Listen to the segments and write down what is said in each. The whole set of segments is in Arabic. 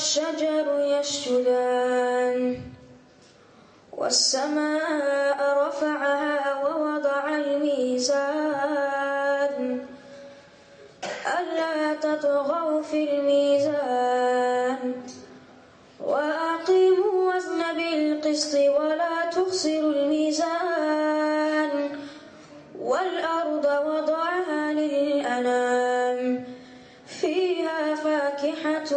والشجر يسجدان والسماء رفعها ووضع الميزان ألا تطغوا في الميزان وأقيموا وزن بالقسط ولا تخسروا الميزان والأرض وضعها للأنام فيها فاكهة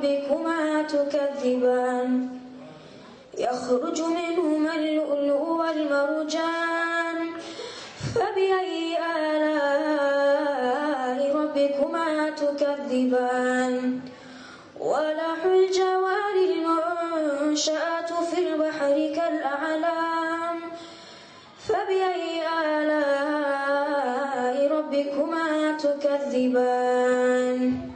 ربكما تكذبان. يخرج منهما اللؤلؤ والمرجان. فبأي آلاء ربكما تكذبان؟ ولح الجوار المنشآت في البحر كالأعلام. فبأي آلاء ربكما تكذبان؟